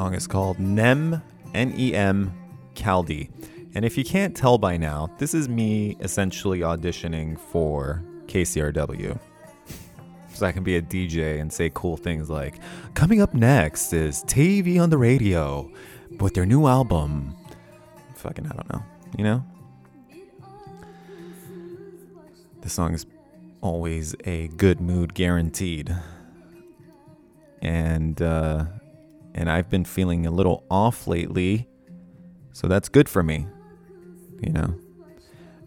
song is called Nem, N E M, Caldi. And if you can't tell by now, this is me essentially auditioning for KCRW. So I can be a DJ and say cool things like, coming up next is TV on the radio with their new album. Fucking, I don't know, you know? This song is always a good mood guaranteed. And, uh, and I've been feeling a little off lately. So that's good for me, you know?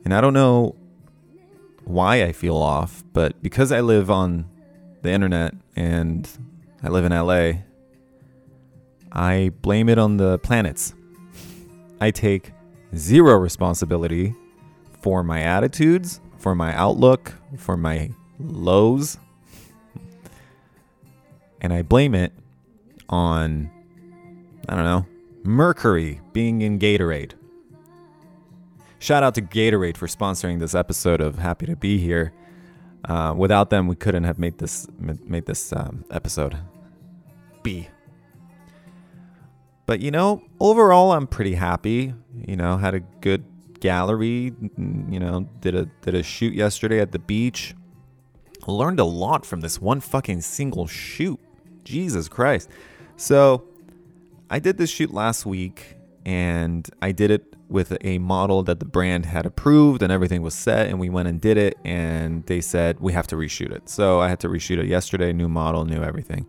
And I don't know why I feel off, but because I live on the internet and I live in LA, I blame it on the planets. I take zero responsibility for my attitudes, for my outlook, for my lows. And I blame it on, I don't know, Mercury being in Gatorade. Shout out to Gatorade for sponsoring this episode of Happy to Be Here. Uh, without them, we couldn't have made this made this um, episode. B. But you know, overall, I'm pretty happy. You know, had a good gallery. You know, did a did a shoot yesterday at the beach. Learned a lot from this one fucking single shoot. Jesus Christ. So, I did this shoot last week, and I did it with a model that the brand had approved, and everything was set. And we went and did it, and they said we have to reshoot it. So I had to reshoot it yesterday. New model, new everything.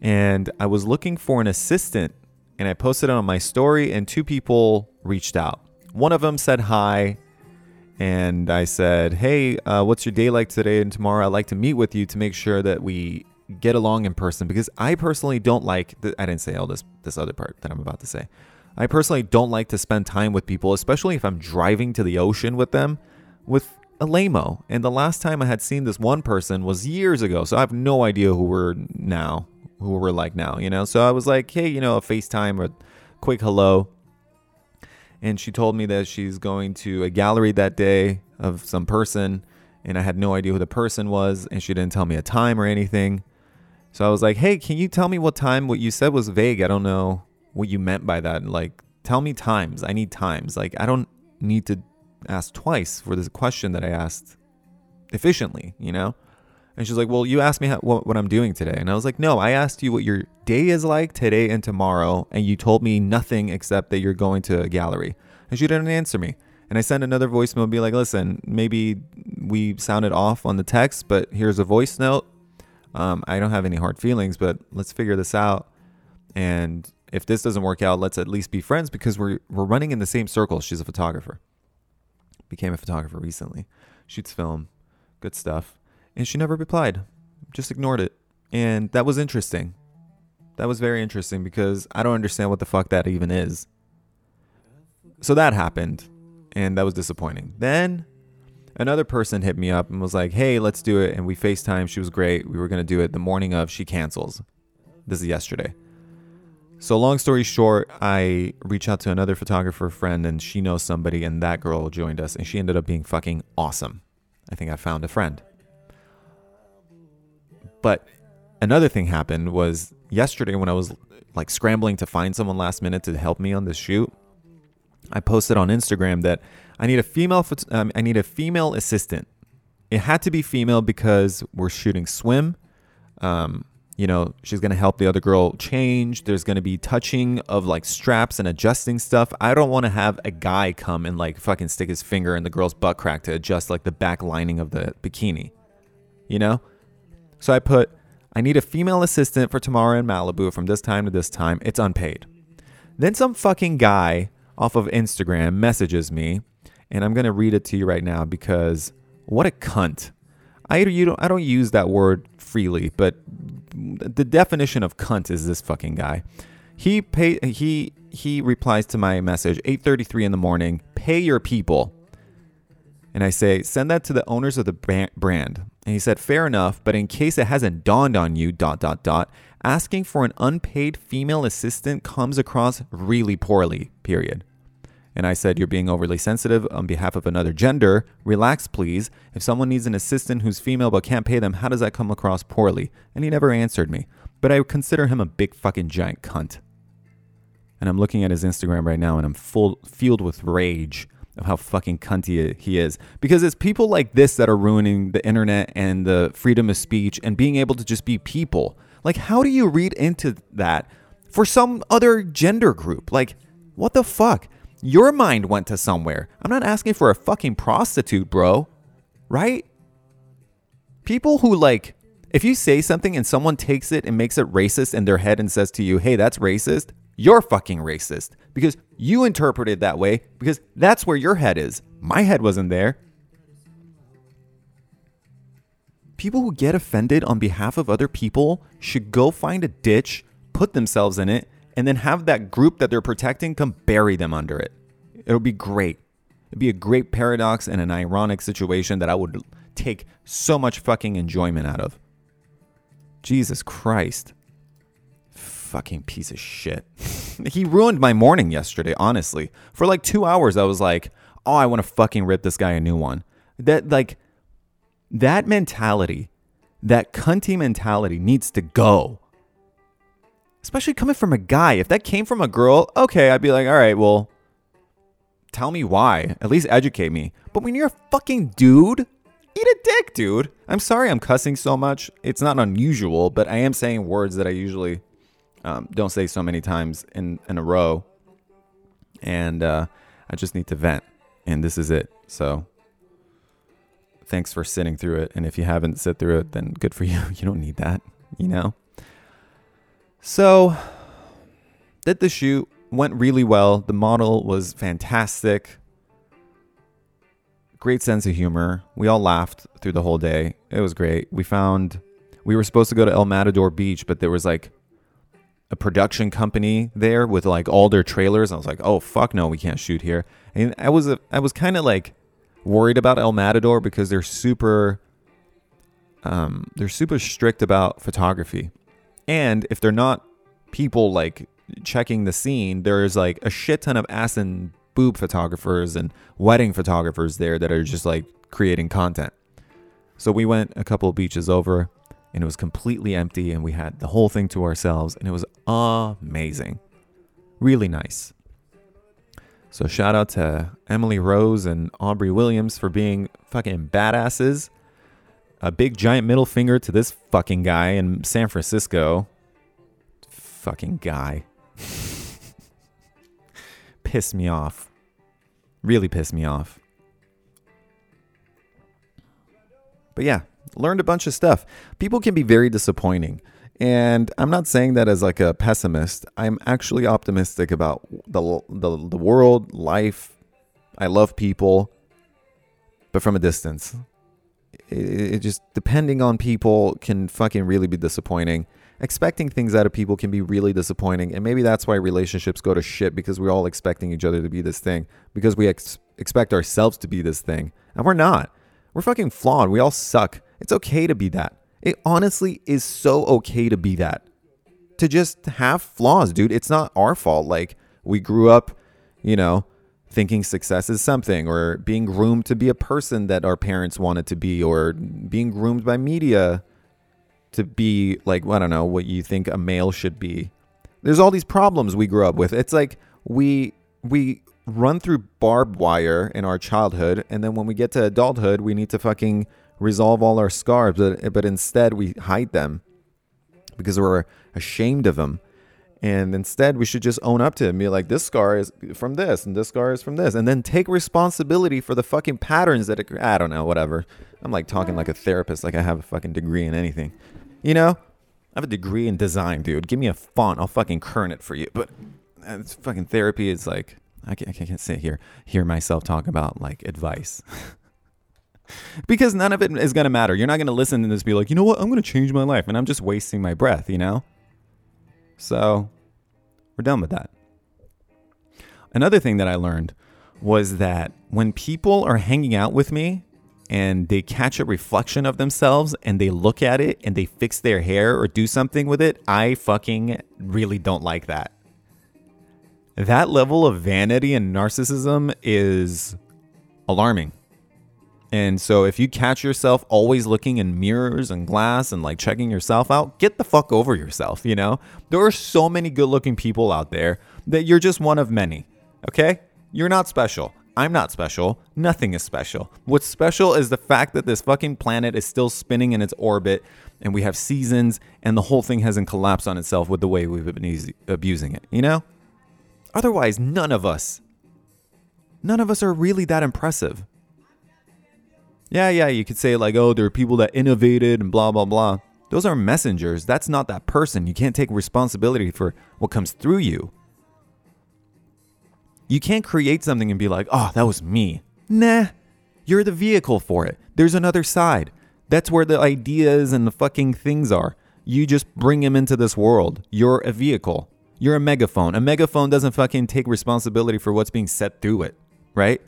And I was looking for an assistant and I posted it on my story, and two people reached out. One of them said hi, and I said, Hey, uh, what's your day like today and tomorrow? I'd like to meet with you to make sure that we get along in person because I personally don't like, I didn't say all this, this other part that I'm about to say. I personally don't like to spend time with people, especially if I'm driving to the ocean with them, with a lamo. And the last time I had seen this one person was years ago, so I have no idea who we're now who we're like now, you know? So I was like, hey, you know, a FaceTime or quick hello. And she told me that she's going to a gallery that day of some person. And I had no idea who the person was. And she didn't tell me a time or anything. So I was like, hey, can you tell me what time? What you said was vague. I don't know what you meant by that. Like, tell me times. I need times. Like, I don't need to ask twice for this question that I asked efficiently, you know? And she's like, Well, you asked me how, what, what I'm doing today. And I was like, No, I asked you what your day is like today and tomorrow. And you told me nothing except that you're going to a gallery. And she didn't answer me. And I sent another voicemail, be like, Listen, maybe we sounded off on the text, but here's a voice note. Um, I don't have any hard feelings, but let's figure this out. And if this doesn't work out, let's at least be friends because we're we're running in the same circles. She's a photographer. Became a photographer recently. Shoots film. Good stuff. And she never replied, just ignored it. And that was interesting. That was very interesting because I don't understand what the fuck that even is. So that happened, and that was disappointing. Then another person hit me up and was like, hey, let's do it. And we FaceTime. She was great. We were going to do it the morning of. She cancels. This is yesterday. So, long story short, I reach out to another photographer friend and she knows somebody, and that girl joined us, and she ended up being fucking awesome. I think I found a friend. But another thing happened was yesterday when I was like scrambling to find someone last minute to help me on this shoot. I posted on Instagram that I need a female um, I need a female assistant. It had to be female because we're shooting swim. Um, you know, she's gonna help the other girl change. There's gonna be touching of like straps and adjusting stuff. I don't want to have a guy come and like fucking stick his finger in the girl's butt crack to adjust like the back lining of the bikini. You know, so I put, I need a female assistant for tomorrow in Malibu from this time to this time. It's unpaid. Then some fucking guy off of Instagram messages me, and I'm gonna read it to you right now because what a cunt. I you don't I don't use that word freely, but the definition of cunt is this fucking guy. He pay he he replies to my message 8:33 in the morning. Pay your people. And I say, send that to the owners of the brand. And he said, fair enough, but in case it hasn't dawned on you, dot, dot, dot, asking for an unpaid female assistant comes across really poorly, period. And I said, You're being overly sensitive on behalf of another gender. Relax, please. If someone needs an assistant who's female but can't pay them, how does that come across poorly? And he never answered me. But I consider him a big fucking giant cunt. And I'm looking at his Instagram right now and I'm full filled with rage of how fucking cunty he is. Because it's people like this that are ruining the internet and the freedom of speech and being able to just be people. Like, how do you read into that for some other gender group? Like, what the fuck? Your mind went to somewhere. I'm not asking for a fucking prostitute, bro. Right? People who like, if you say something and someone takes it and makes it racist in their head and says to you, hey, that's racist, you're fucking racist because you interpret it that way because that's where your head is. My head wasn't there. People who get offended on behalf of other people should go find a ditch, put themselves in it, and then have that group that they're protecting come bury them under it. It'll be great. It'd be a great paradox and an ironic situation that I would take so much fucking enjoyment out of. Jesus Christ. Fucking piece of shit. he ruined my morning yesterday, honestly. For like two hours, I was like, oh, I want to fucking rip this guy a new one. That, like, that mentality, that cunty mentality needs to go. Especially coming from a guy. If that came from a girl, okay, I'd be like, all right, well, tell me why. At least educate me. But when you're a fucking dude, eat a dick, dude. I'm sorry I'm cussing so much. It's not unusual, but I am saying words that I usually um, don't say so many times in, in a row. And uh, I just need to vent. And this is it. So thanks for sitting through it. And if you haven't sit through it, then good for you. You don't need that, you know? So, did the shoot, went really well. The model was fantastic. Great sense of humor. We all laughed through the whole day. It was great. We found, we were supposed to go to El Matador Beach, but there was like a production company there with like all their trailers. I was like, oh fuck no, we can't shoot here. And I was I was kind of like worried about El Matador because they're super um, they're super strict about photography. And if they're not people like checking the scene, there's like a shit ton of ass and boob photographers and wedding photographers there that are just like creating content. So we went a couple of beaches over and it was completely empty and we had the whole thing to ourselves and it was amazing. Really nice. So shout out to Emily Rose and Aubrey Williams for being fucking badasses. A big giant middle finger to this fucking guy in San Francisco. Fucking guy. pissed me off. Really pissed me off. But yeah, learned a bunch of stuff. People can be very disappointing. And I'm not saying that as like a pessimist. I'm actually optimistic about the the, the world, life. I love people, but from a distance. It, just depending on people can fucking really be disappointing. Expecting things out of people can be really disappointing, and maybe that's why relationships go to shit because we're all expecting each other to be this thing because we ex- expect ourselves to be this thing, and we're not. We're fucking flawed. We all suck. It's okay to be that. It honestly is so okay to be that. To just have flaws, dude. It's not our fault. Like, we grew up, you know, thinking success is something, or being groomed to be a person that our parents wanted to be, or being groomed by media to be like, I don't know, what you think a male should be. There's all these problems we grew up with. It's like we we run through barbed wire in our childhood, and then when we get to adulthood, we need to fucking resolve all our scars, but, but instead we hide them because we're ashamed of them. And instead, we should just own up to it and be like, this scar is from this, and this scar is from this. And then take responsibility for the fucking patterns that it, I don't know, whatever. I'm like talking like a therapist, like I have a fucking degree in anything. You know? I have a degree in design, dude. Give me a font, I'll fucking kern it for you. But uh, it's fucking therapy is like, I can't, I can't sit here, hear myself talk about like advice. because none of it is going to matter. You're not going to listen to this be like, you know what? I'm going to change my life. And I'm just wasting my breath, you know? So we're done with that. Another thing that I learned was that when people are hanging out with me and they catch a reflection of themselves and they look at it and they fix their hair or do something with it, I fucking really don't like that. That level of vanity and narcissism is alarming And so if you catch yourself always looking in mirrors and glass and like checking yourself out, get the fuck over yourself, you know? There are so many good-looking people out there that you're just one of many. Okay? You're not special. I'm not special. Nothing is special. What's special is the fact that this fucking planet is still spinning in its orbit and we have seasons and the whole thing hasn't collapsed on itself with the way we've been abusing it, you know? Otherwise, none of us, none of us are really that impressive. Yeah, yeah, you could say like, oh, there are people that innovated and blah, blah, blah. Those are messengers. That's not that person. You can't take responsibility for what comes through you. You can't create something and be like, oh, that was me. Nah, you're the vehicle for it. There's another side. That's where the ideas and the fucking things are. You just bring them into this world. You're a vehicle. You're a megaphone. A megaphone doesn't fucking take responsibility for what's being said through it, right?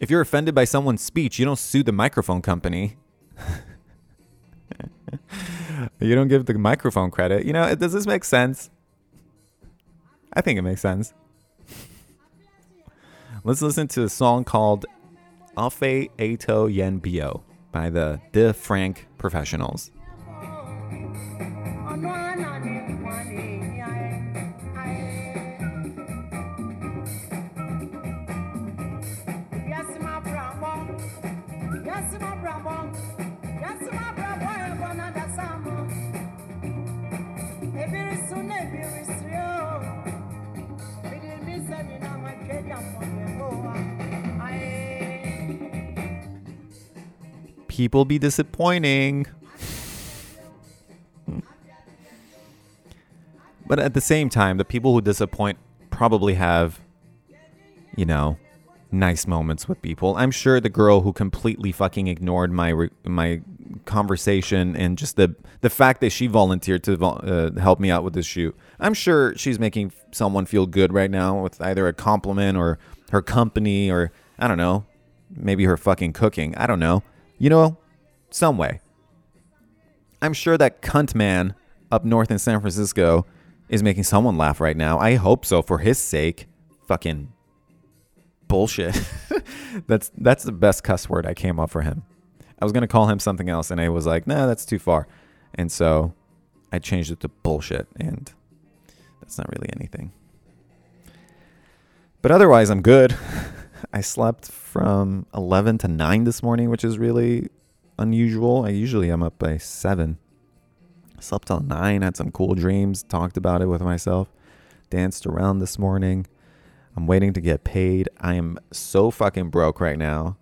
If you're offended by someone's speech, you don't sue the microphone company. you don't give the microphone credit. You know, does this make sense? I think it makes sense. Let's listen to a song called Afe Eto Yen Bio by the De Frank Professionals. People be disappointing. but at the same time, the people who disappoint probably have, you know, nice moments with people. I'm sure the girl who completely fucking ignored my my conversation and just the the fact that she volunteered to uh, help me out with this shoot. I'm sure she's making someone feel good right now with either a compliment or her company or I don't know, maybe her fucking cooking. I don't know. You know, some way. I'm sure that cunt man up north in San Francisco is making someone laugh right now. I hope so for his sake. Fucking bullshit. that's that's the best cuss word I came up for him. I was gonna call him something else, and I was like, nah, that's too far. And so I changed it to bullshit, and that's not really anything. But otherwise, I'm good. I slept from 11 to 9 this morning, which is really unusual. I usually am up by 7. Slept till 9, had some cool dreams, talked about it with myself, danced around this morning. I'm waiting to get paid. I am so fucking broke right now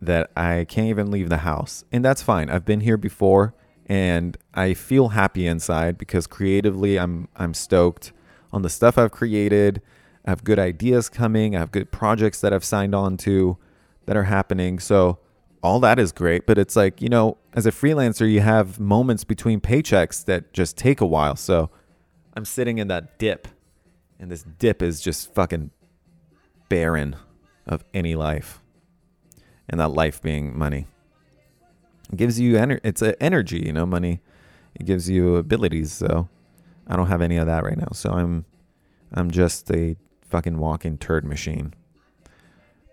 that I can't even leave the house. And that's fine. I've been here before and I feel happy inside because creatively I'm I'm stoked on the stuff I've created. I have good ideas coming. I have good projects that I've signed on to that are happening. So all that is great, but it's like, you know, as a freelancer, you have moments between paychecks that just take a while. So I'm sitting in that dip, and this dip is just fucking barren of any life and that life being money. It gives you energy. it's an energy, you know, money. It gives you abilities. So I don't have any of that right now. So I'm I'm just a fucking walking turd machine.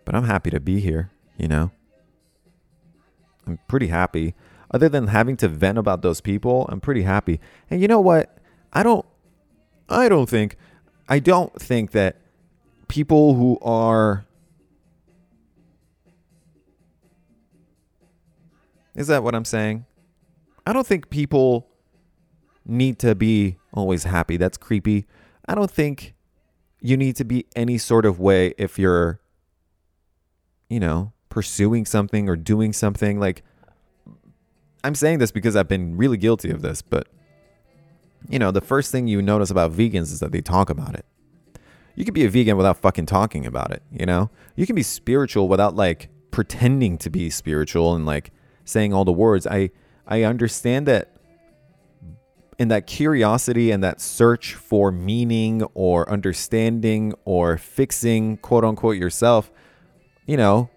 But I'm happy to be here, you know. I'm pretty happy. Other than having to vent about those people, I'm pretty happy. And you know what? I don't I don't think I don't think that people who are Is that what I'm saying? I don't think people need to be always happy. That's creepy. I don't think you need to be any sort of way if you're, you know, pursuing something or doing something. Like, I'm saying this because I've been really guilty of this, but, you know, the first thing you notice about vegans is that they talk about it. You can be a vegan without fucking talking about it, you know? You can be spiritual without like pretending to be spiritual and like saying all the words. I I understand that in that curiosity and that search for meaning or understanding or fixing quote unquote yourself, you know,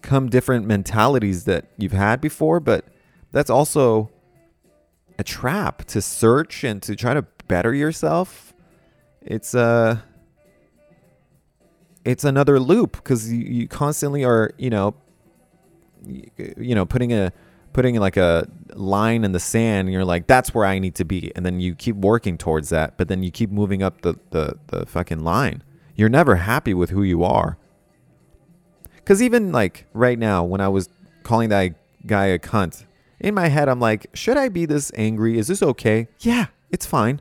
come different mentalities that you've had before, but that's also a trap to search and to try to better yourself. It's a uh, it's another loop because you, you constantly are, you know, you know, putting a putting like a line in the sand and you're like that's where I need to be and then you keep working towards that but then you keep moving up the the, the fucking line you're never happy with who you are cuz even like right now when I was calling that guy a cunt in my head I'm like should I be this angry is this okay yeah it's fine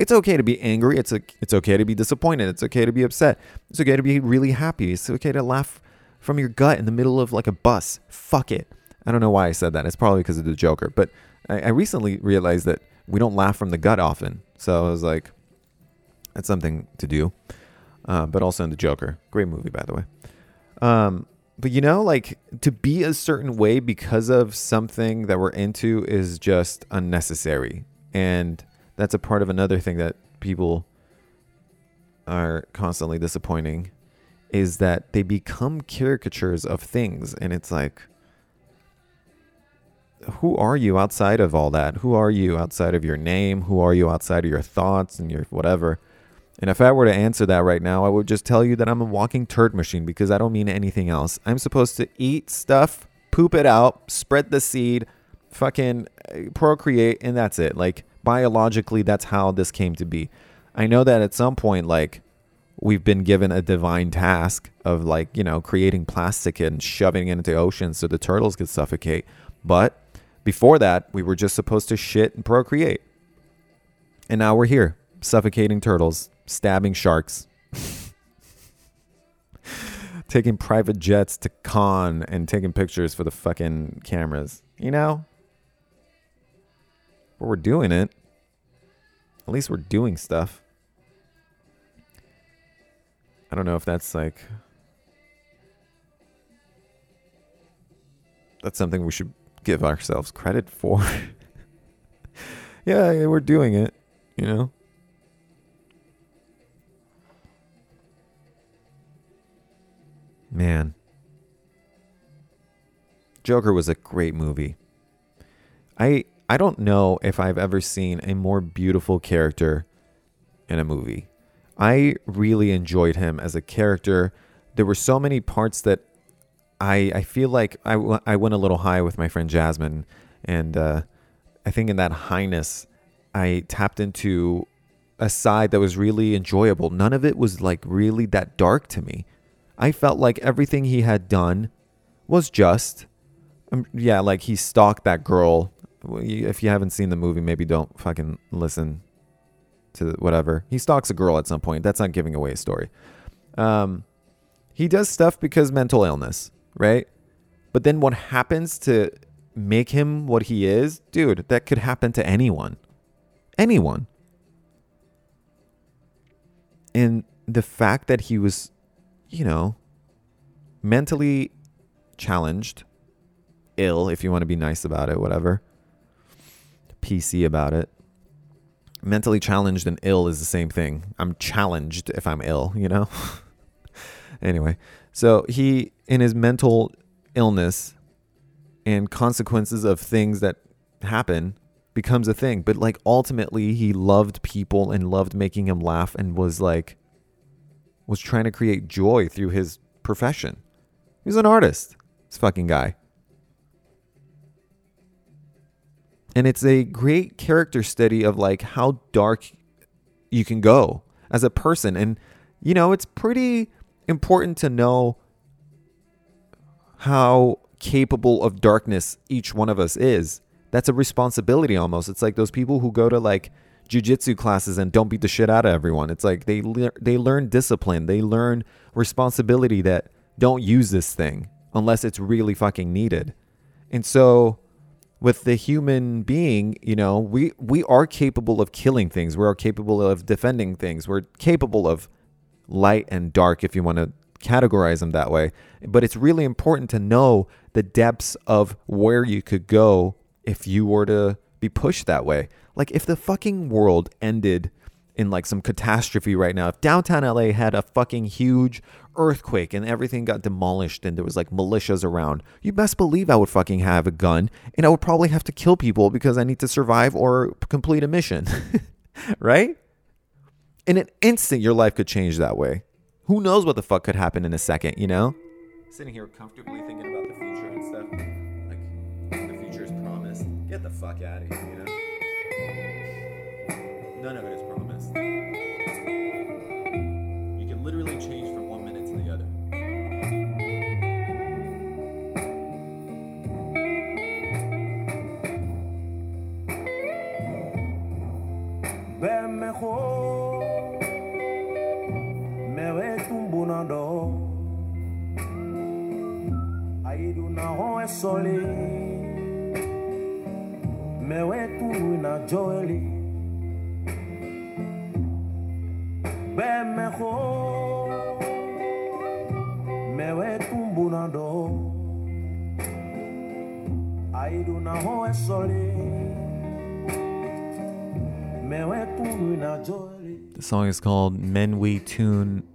it's okay to be angry. It's a, it's okay to be disappointed. It's okay to be upset. It's okay to be really happy. It's okay to laugh from your gut in the middle of like a bus. Fuck it. I don't know why I said that. It's probably because of the Joker. But I, I recently realized that we don't laugh from the gut often. So I was like, that's something to do. Uh, but also in the Joker, great movie by the way. Um, but you know, like to be a certain way because of something that we're into is just unnecessary, and that's a part of another thing that people are constantly disappointing is that they become caricatures of things and it's like who are you outside of all that who are you outside of your name who are you outside of your thoughts and your whatever and if i were to answer that right now i would just tell you that i'm a walking turd machine because i don't mean anything else i'm supposed to eat stuff poop it out spread the seed fucking uh, procreate and that's it like biologically that's how this came to be. I know that at some point like we've been given a divine task of like, you know, creating plastic and shoving it into the oceans so the turtles could suffocate. But before that, we were just supposed to shit and procreate. And now we're here, suffocating turtles, stabbing sharks, taking private jets to con and taking pictures for the fucking cameras. You know? But we're doing it. At least we're doing stuff. I don't know if that's like. That's something we should give ourselves credit for. yeah, yeah, we're doing it, you know? Man. Joker was a great movie. I I don't know if I've ever seen a more beautiful character in a movie. I really enjoyed him as a character. There were so many parts that I I feel like I, I went a little high with my friend Jasmine, and uh, I think in that highness, I tapped into a side that was really enjoyable. None of it was like really that dark to me. I felt like everything he had done was just, um, yeah, like he stalked that girl if you haven't seen the movie, maybe don't fucking listen to whatever. He stalks a girl at some point. That's not giving away a story. Um, he does stuff because mental illness, right? But then what happens to make him what he is, dude? That could happen to anyone, anyone. And the fact that he was, you know, mentally challenged, ill, if you want to be nice about it, whatever PC about it. Mentally challenged and ill is the same thing. I'm challenged if I'm ill, you know? anyway, so he, in his mental illness and consequences of things that happen, becomes a thing. But like ultimately, he loved people and loved making him laugh and was like, was trying to create joy through his profession. He's an artist, this fucking guy. and it's a great character study of like how dark you can go as a person and you know it's pretty important to know how capable of darkness each one of us is. That's a responsibility almost. It's like those people who go to like jujitsu classes and don't beat the shit out of everyone. It's like they le- they learn discipline. They learn responsibility that don't use this thing unless it's really fucking needed. And so with the human being, you know, we we are capable of killing things. We are capable of defending things. We're capable of light and dark if you want to categorize them that way. But it's really important to know the depths of where you could go if you were to be pushed that way. Like if the fucking world ended in like some catastrophe right now. If downtown LA had a fucking huge earthquake and everything got demolished and there was like militias around, you best believe I would fucking have a gun and I would probably have to kill people because I need to survive or complete a mission. right? In an instant, your life could change that way who knows what the fuck could happen in a second, you know? Sitting here comfortably thinking about the future and stuff. Like, the future is promised. Get the fuck out of here, you know? None of it is promised. You can literally change song is called Men We Tune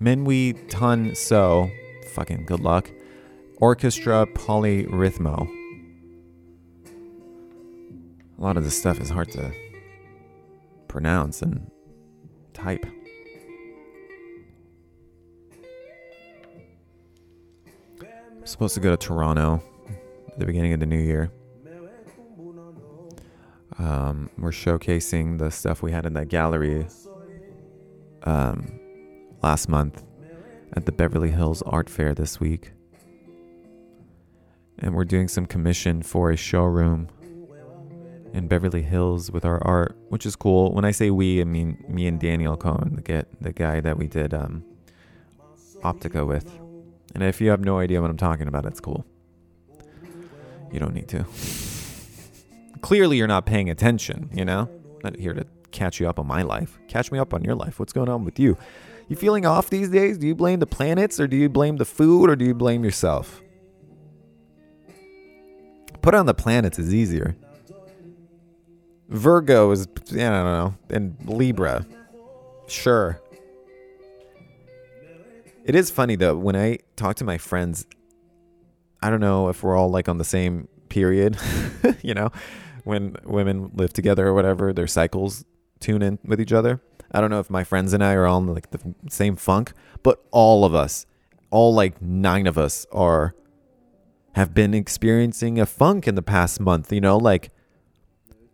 Men We Tun So. Fucking good luck. Orchestra Poly-Rythmo. A lot of this stuff is hard to pronounce and type. I'm supposed to go to Toronto at the beginning of the new year. Um, we're showcasing the stuff we had in that gallery um, last month at the Beverly Hills Art Fair this week. And we're doing some commission for a showroom in Beverly Hills with our art, which is cool. When I say we, I mean me and Daniel Cohen, the get the guy that we did um, Optica with. And if you have no idea what I'm talking about, it's cool. You don't need to. Clearly, you're not paying attention. You know, not here to catch you up on my life. Catch me up on your life. What's going on with you? You feeling off these days? Do you blame the planets, or do you blame the food, or do you blame yourself? Put on the planets is easier. Virgo is, I don't know, and Libra. Sure. It is funny though, when I talk to my friends, I don't know if we're all like on the same period, you know, when women live together or whatever, their cycles tune in with each other. I don't know if my friends and I are all in like the same funk, but all of us, all like nine of us are have been experiencing a funk in the past month, you know, like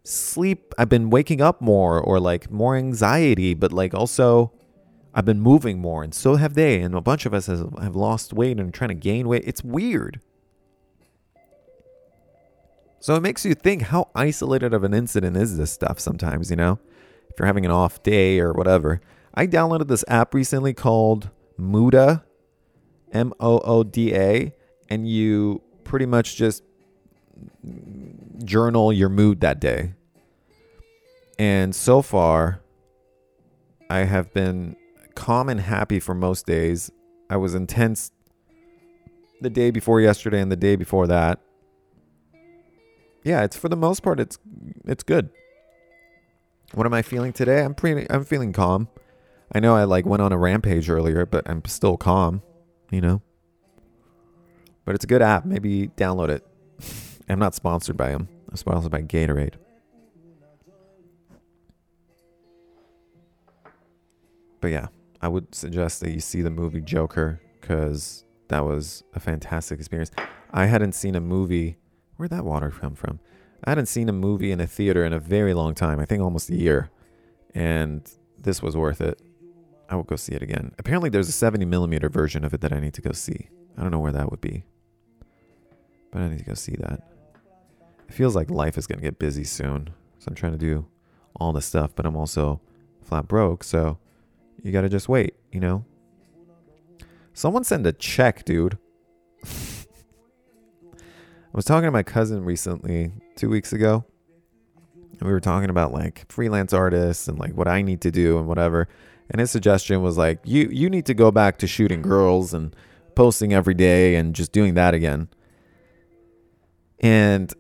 sleep I've been waking up more or like more anxiety, but like also I've been moving more and so have they and a bunch of us has, have lost weight and trying to gain weight. It's weird. So it makes you think how isolated of an incident is this stuff sometimes, you know? If you're having an off day or whatever. I downloaded this app recently called Mooda, M O O D A, and you pretty much just journal your mood that day. And so far, I have been calm and happy for most days. I was intense the day before yesterday and the day before that. Yeah, it's for the most part it's it's good. What am I feeling today? I'm pretty I'm feeling calm. I know I like went on a rampage earlier, but I'm still calm, you know. But it's a good app. Maybe download it. I'm not sponsored by them. I'm sponsored by Gatorade. But yeah, I would suggest that you see the movie Joker because that was a fantastic experience. I hadn't seen a movie. Where'd that water come from? I hadn't seen a movie in a theater in a very long time. I think almost a year. And this was worth it. I will go see it again. Apparently, there's a 70 millimeter version of it that I need to go see. I don't know where that would be, but I need to go see that. It feels like life is going to get busy soon. So I'm trying to do all this stuff, but I'm also flat broke. So you got to just wait, you know? Someone send a check, dude. I was talking to my cousin recently, two weeks ago. And we were talking about like freelance artists and like what I need to do and whatever. And his suggestion was like, you you need to go back to shooting girls and posting every day and just doing that again. And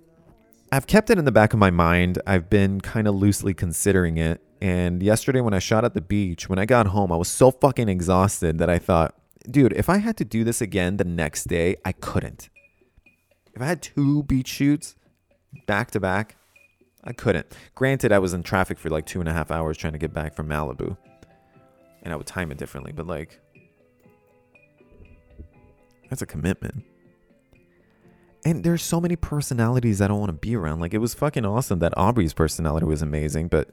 I've kept it in the back of my mind. I've been kind of loosely considering it. And yesterday, when I shot at the beach, when I got home, I was so fucking exhausted that I thought, dude, if I had to do this again the next day, I couldn't. If I had two beach shoots back to back, I couldn't. Granted, I was in traffic for like two and a half hours trying to get back from Malibu. And I would time it differently, but like, that's a commitment. and there's so many personalities I don't want to be around. Like it was fucking awesome that Aubrey's personality was amazing, but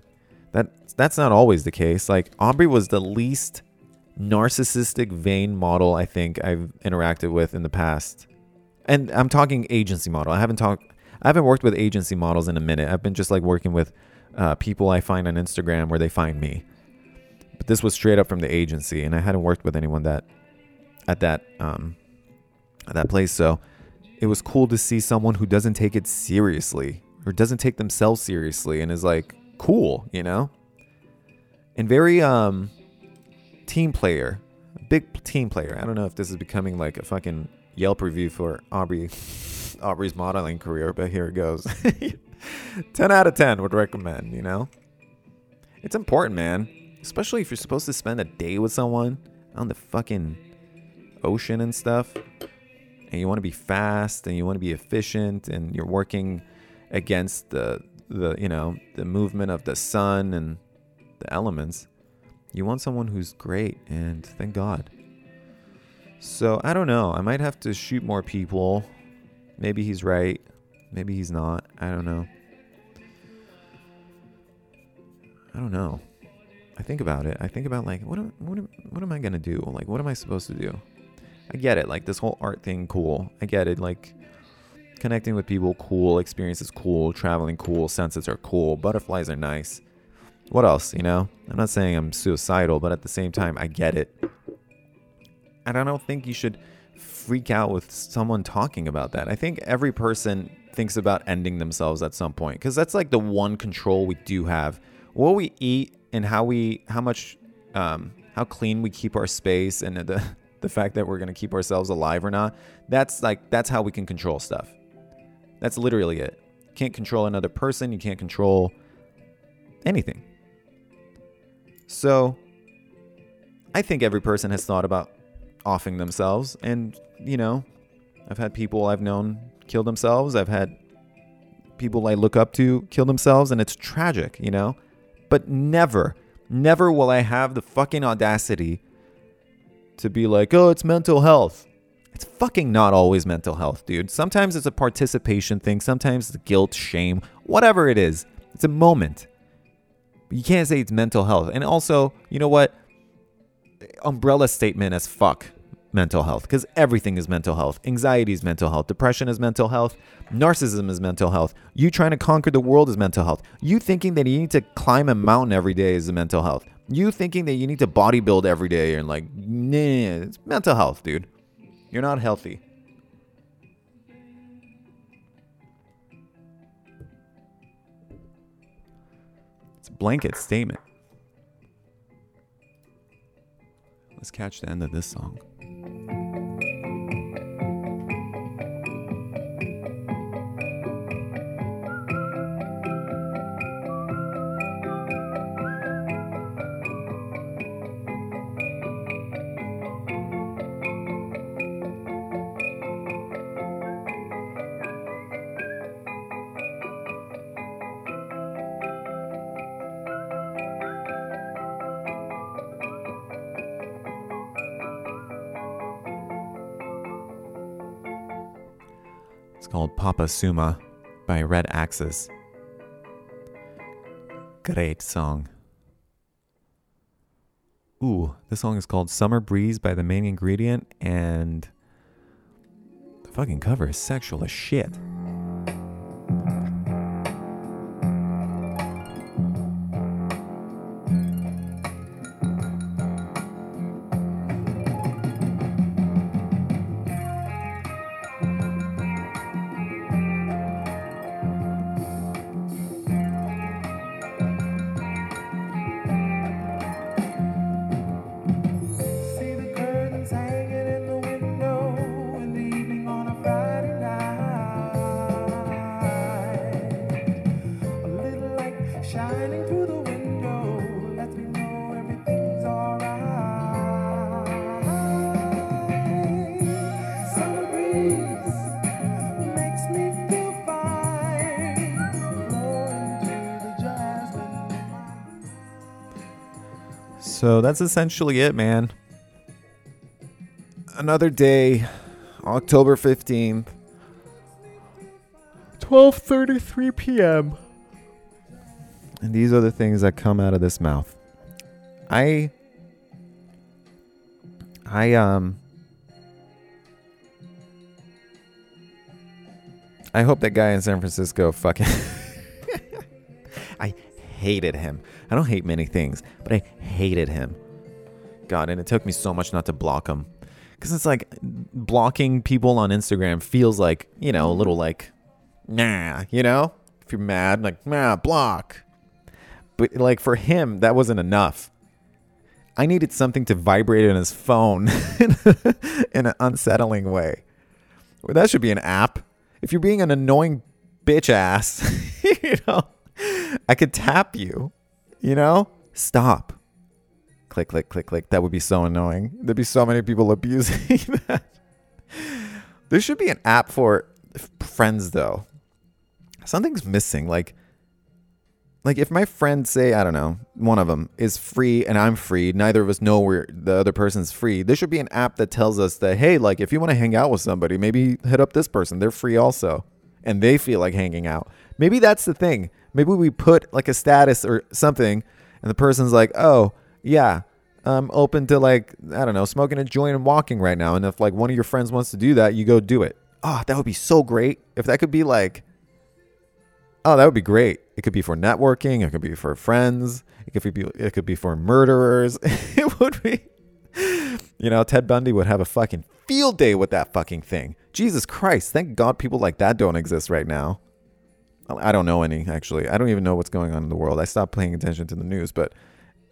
that that's not always the case. Like Aubrey was the least narcissistic vain model I think I've interacted with in the past. And I'm talking agency model. I haven't talked I haven't worked with agency models in a minute. I've been just like working with uh, people I find on Instagram where they find me. But this was straight up from the agency, and I hadn't worked with anyone that at that um, at that place. So it was cool to see someone who doesn't take it seriously or doesn't take themselves seriously and is like cool, you know, and very um team player, big team player. I don't know if this is becoming like a fucking Yelp review for Aubrey Aubrey's modeling career, but here it goes. 10 out of 10 would recommend, you know? It's important, man. Especially if you're supposed to spend a day with someone on the fucking ocean and stuff. And you want to be fast and you want to be efficient and you're working against the the you know, the movement of the sun and the elements. You want someone who's great and thank God. So, I don't know. I might have to shoot more people. Maybe he's right. Maybe he's not. I don't know. I don't know. I think about it. I think about like what am, what am, what am I gonna do? Like what am I supposed to do? I get it. Like this whole art thing, cool. I get it. Like connecting with people, cool. Experiences, cool. Traveling, cool. Senses are cool. Butterflies are nice. What else? You know, I'm not saying I'm suicidal, but at the same time, I get it. And I don't think you should freak out with someone talking about that. I think every person thinks about ending themselves at some point because that's like the one control we do have. What we eat and how we, how much, um, how clean we keep our space and the, the fact that we're going to keep ourselves alive or not. That's like, that's how we can control stuff. That's literally it. You can't control another person. You can't control anything. So I think every person has thought about offing themselves and you know, I've had people I've known kill themselves. I've had people I look up to kill themselves, and it's tragic, you know? But never, never will I have the fucking audacity to be like, oh, it's mental health. It's fucking not always mental health, dude. Sometimes it's a participation thing, sometimes it's guilt, shame, whatever it is. It's a moment. You can't say it's mental health. And also, you know what? Umbrella statement as fuck mental health because everything is mental health. Anxiety is mental health. Depression is mental health. Narcissism is mental health. You trying to conquer the world is mental health. You thinking that you need to climb a mountain every day is mental health. You thinking that you need to bodybuild every day and like, nah, it's mental health, dude. You're not healthy. It's a blanket statement. Let's catch the end of this song. Bye. It's called Papa Suma by Red Axes. Great song. Ooh, this song is called Summer Breeze by the main ingredient, and the fucking cover is sexual as shit. So that's essentially it, man. Another day, October 15th. 12:33 p.m. And these are the things that come out of this mouth. I I um I hope that guy in San Francisco fucking I hated him. I don't hate many things, but I hated him. God, and it took me so much not to block him. Cuz it's like blocking people on Instagram feels like, you know, a little like nah, you know? If you're mad, like, nah, block. But like for him, that wasn't enough. I needed something to vibrate in his phone in an unsettling way. Well, that should be an app. If you're being an annoying bitch ass, you know, I could tap you, you know? Stop. Click, click, click, click. That would be so annoying. There'd be so many people abusing that. There should be an app for friends, though. Something's missing. Like, like if my friends say i don't know one of them is free and i'm free neither of us know where the other person's free there should be an app that tells us that hey like if you want to hang out with somebody maybe hit up this person they're free also and they feel like hanging out maybe that's the thing maybe we put like a status or something and the person's like oh yeah i'm open to like i don't know smoking a joint and walking right now and if like one of your friends wants to do that you go do it oh that would be so great if that could be like Oh, that would be great. It could be for networking. It could be for friends. It could be. It could be for murderers. it would be. You know, Ted Bundy would have a fucking field day with that fucking thing. Jesus Christ! Thank God people like that don't exist right now. I don't know any actually. I don't even know what's going on in the world. I stopped paying attention to the news, but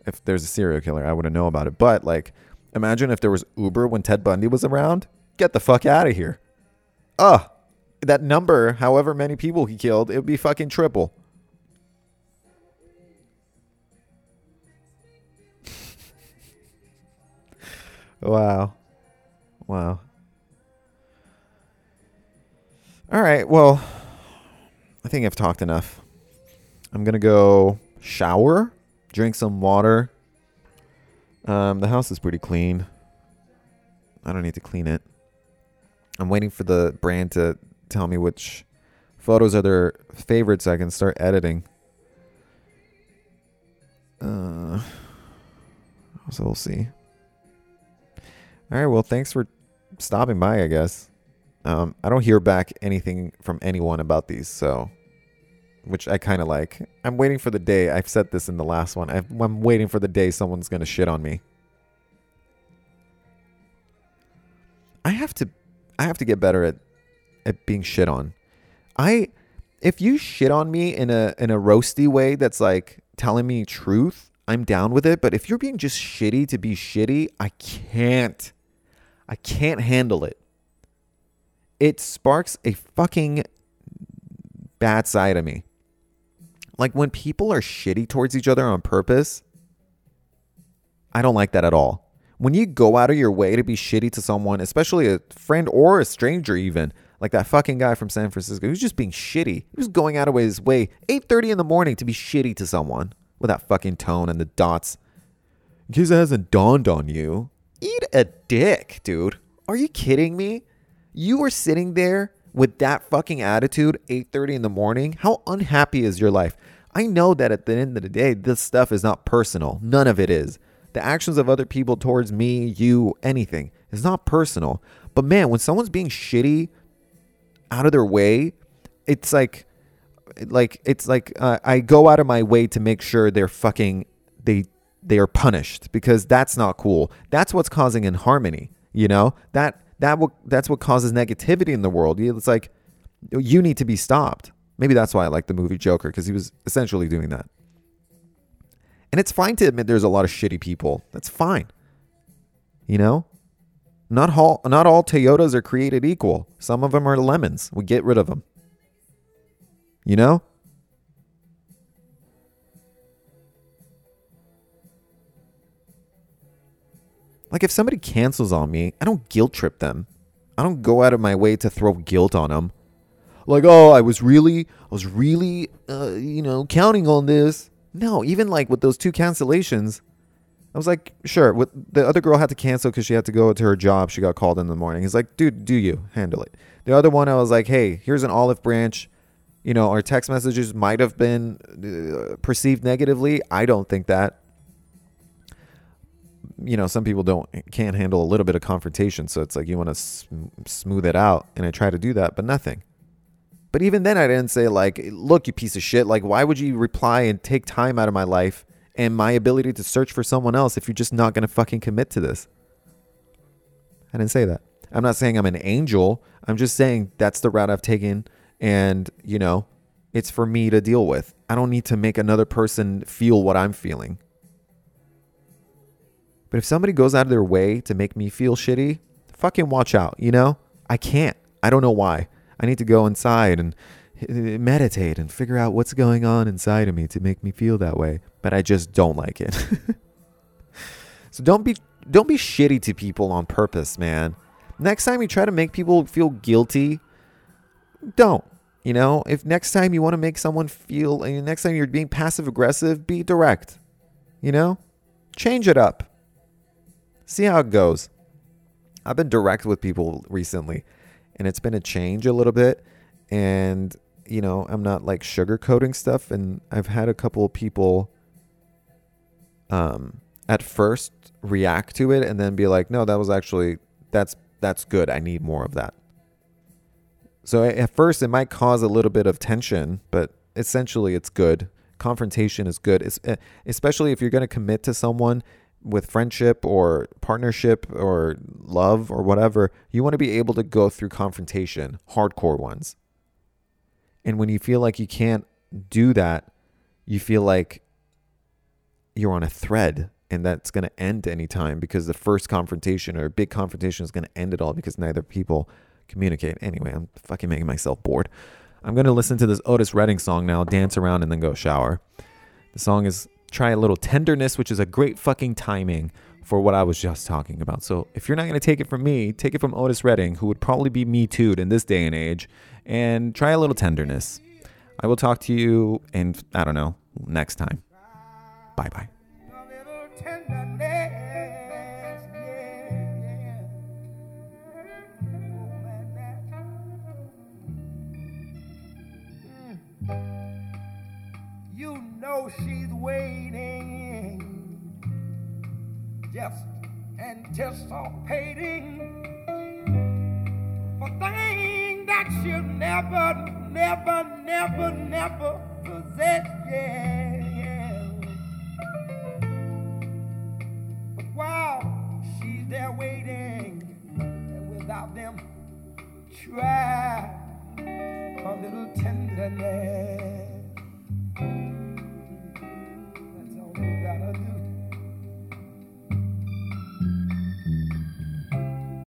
if there's a serial killer, I wouldn't know about it. But like, imagine if there was Uber when Ted Bundy was around. Get the fuck out of here. Ugh that number, however many people he killed, it would be fucking triple. wow. Wow. All right. Well, I think I've talked enough. I'm to go shower, drink some water. Um, the house is pretty clean. I don't need to clean it. I'm waiting for the brand to tell me which photos are their favorites I can start editing. Uh, so we'll see. All right. Well, thanks for stopping by, I guess. Um, I don't hear back anything from anyone about these, so which I kind of like. I'm waiting for the day. I've said this in the last one. i am waiting for the day someone's gonna shit on me. I have to, I have to get better at at being shit on. I if you shit on me in a in a roasty way that's like telling me truth, I'm down with it. But if you're being just shitty to be shitty, I can't. I can't handle it. It sparks a fucking bad side of me. Like when people are shitty towards each other on purpose, I don't like that at all. When you go out of your way to be shitty to someone, especially a friend or a stranger even, like that fucking guy from San Francisco, was just being shitty. He was going out of his way 8:30 in the morning to be shitty to someone with that fucking tone and the dots. In case it hasn't dawned on you, eat a dick, dude. Are you kidding me? You are sitting there with that fucking attitude 8:30 in the morning. How unhappy is your life? I know that at the end of the day, this stuff is not personal. None of it is. The actions of other people towards me, you, anything is not personal. But man, when someone's being shitty out of their way, it's like like it's like uh, I go out of my way to make sure they're fucking they they are punished because that's not cool. That's what's causing inharmony, you know? That that what that's what causes negativity in the world. It's like you need to be stopped. Maybe that's why I like the movie Joker because he was essentially doing that. And it's fine to admit there's a lot of shitty people. That's fine. You know? Not all, not all Toyotas are created equal. Some of them are lemons. We get rid of them. You know? Like if somebody cancels on me, I don't guilt trip them. I don't go out of my way to throw guilt on them. Like, oh, I was really, I was really, uh, you know, counting on this. No, even like with those two cancellations, I was like, sure. With the other girl had to cancel because she had to go to her job. She got called in the morning. He's like, dude, do you handle it? The other one, I was like, hey, here's an olive branch. You know, our text messages might have been uh, perceived negatively. I don't think that. You know, some people don't can't handle a little bit of confrontation, so it's like you want to sm- smooth it out, and I try to do that, but nothing. But even then, I didn't say like, "Look, you piece of shit! Like, why would you reply and take time out of my life and my ability to search for someone else if you're just not gonna fucking commit to this?" I didn't say that. I'm not saying I'm an angel. I'm just saying that's the route I've taken, and you know, it's for me to deal with. I don't need to make another person feel what I'm feeling. But if somebody goes out of their way to make me feel shitty, fucking watch out, you know? I can't. I don't know why. I need to go inside and uh, meditate and figure out what's going on inside of me to make me feel that way, but I just don't like it. so don't be don't be shitty to people on purpose, man. Next time you try to make people feel guilty, don't. You know, if next time you want to make someone feel, and next time you're being passive aggressive, be direct. You know, change it up. See how it goes. I've been direct with people recently, and it's been a change a little bit. And, you know, I'm not like sugarcoating stuff. And I've had a couple of people um, at first react to it and then be like, no, that was actually, that's, that's good. I need more of that. So at first, it might cause a little bit of tension, but essentially, it's good. Confrontation is good, es- eh, especially if you're going to commit to someone with friendship or partnership or love or whatever. You want to be able to go through confrontation, hardcore ones. And when you feel like you can't do that, you feel like you're on a thread and that's going to end anytime because the first confrontation or big confrontation is going to end it all because neither people communicate. Anyway, I'm fucking making myself bored. I'm going to listen to this Otis Redding song now, dance around, and then go shower. The song is Try a Little Tenderness, which is a great fucking timing for what I was just talking about. So if you're not going to take it from me, take it from Otis Redding, who would probably be Me Too'd in this day and age, and try a little tenderness. I will talk to you in, I don't know, next time. Bye bye. She's waiting, just anticipating for things that she'll never, never, never, never possess. Yeah, yeah. But while she's there waiting, and without them, try a little tenderness.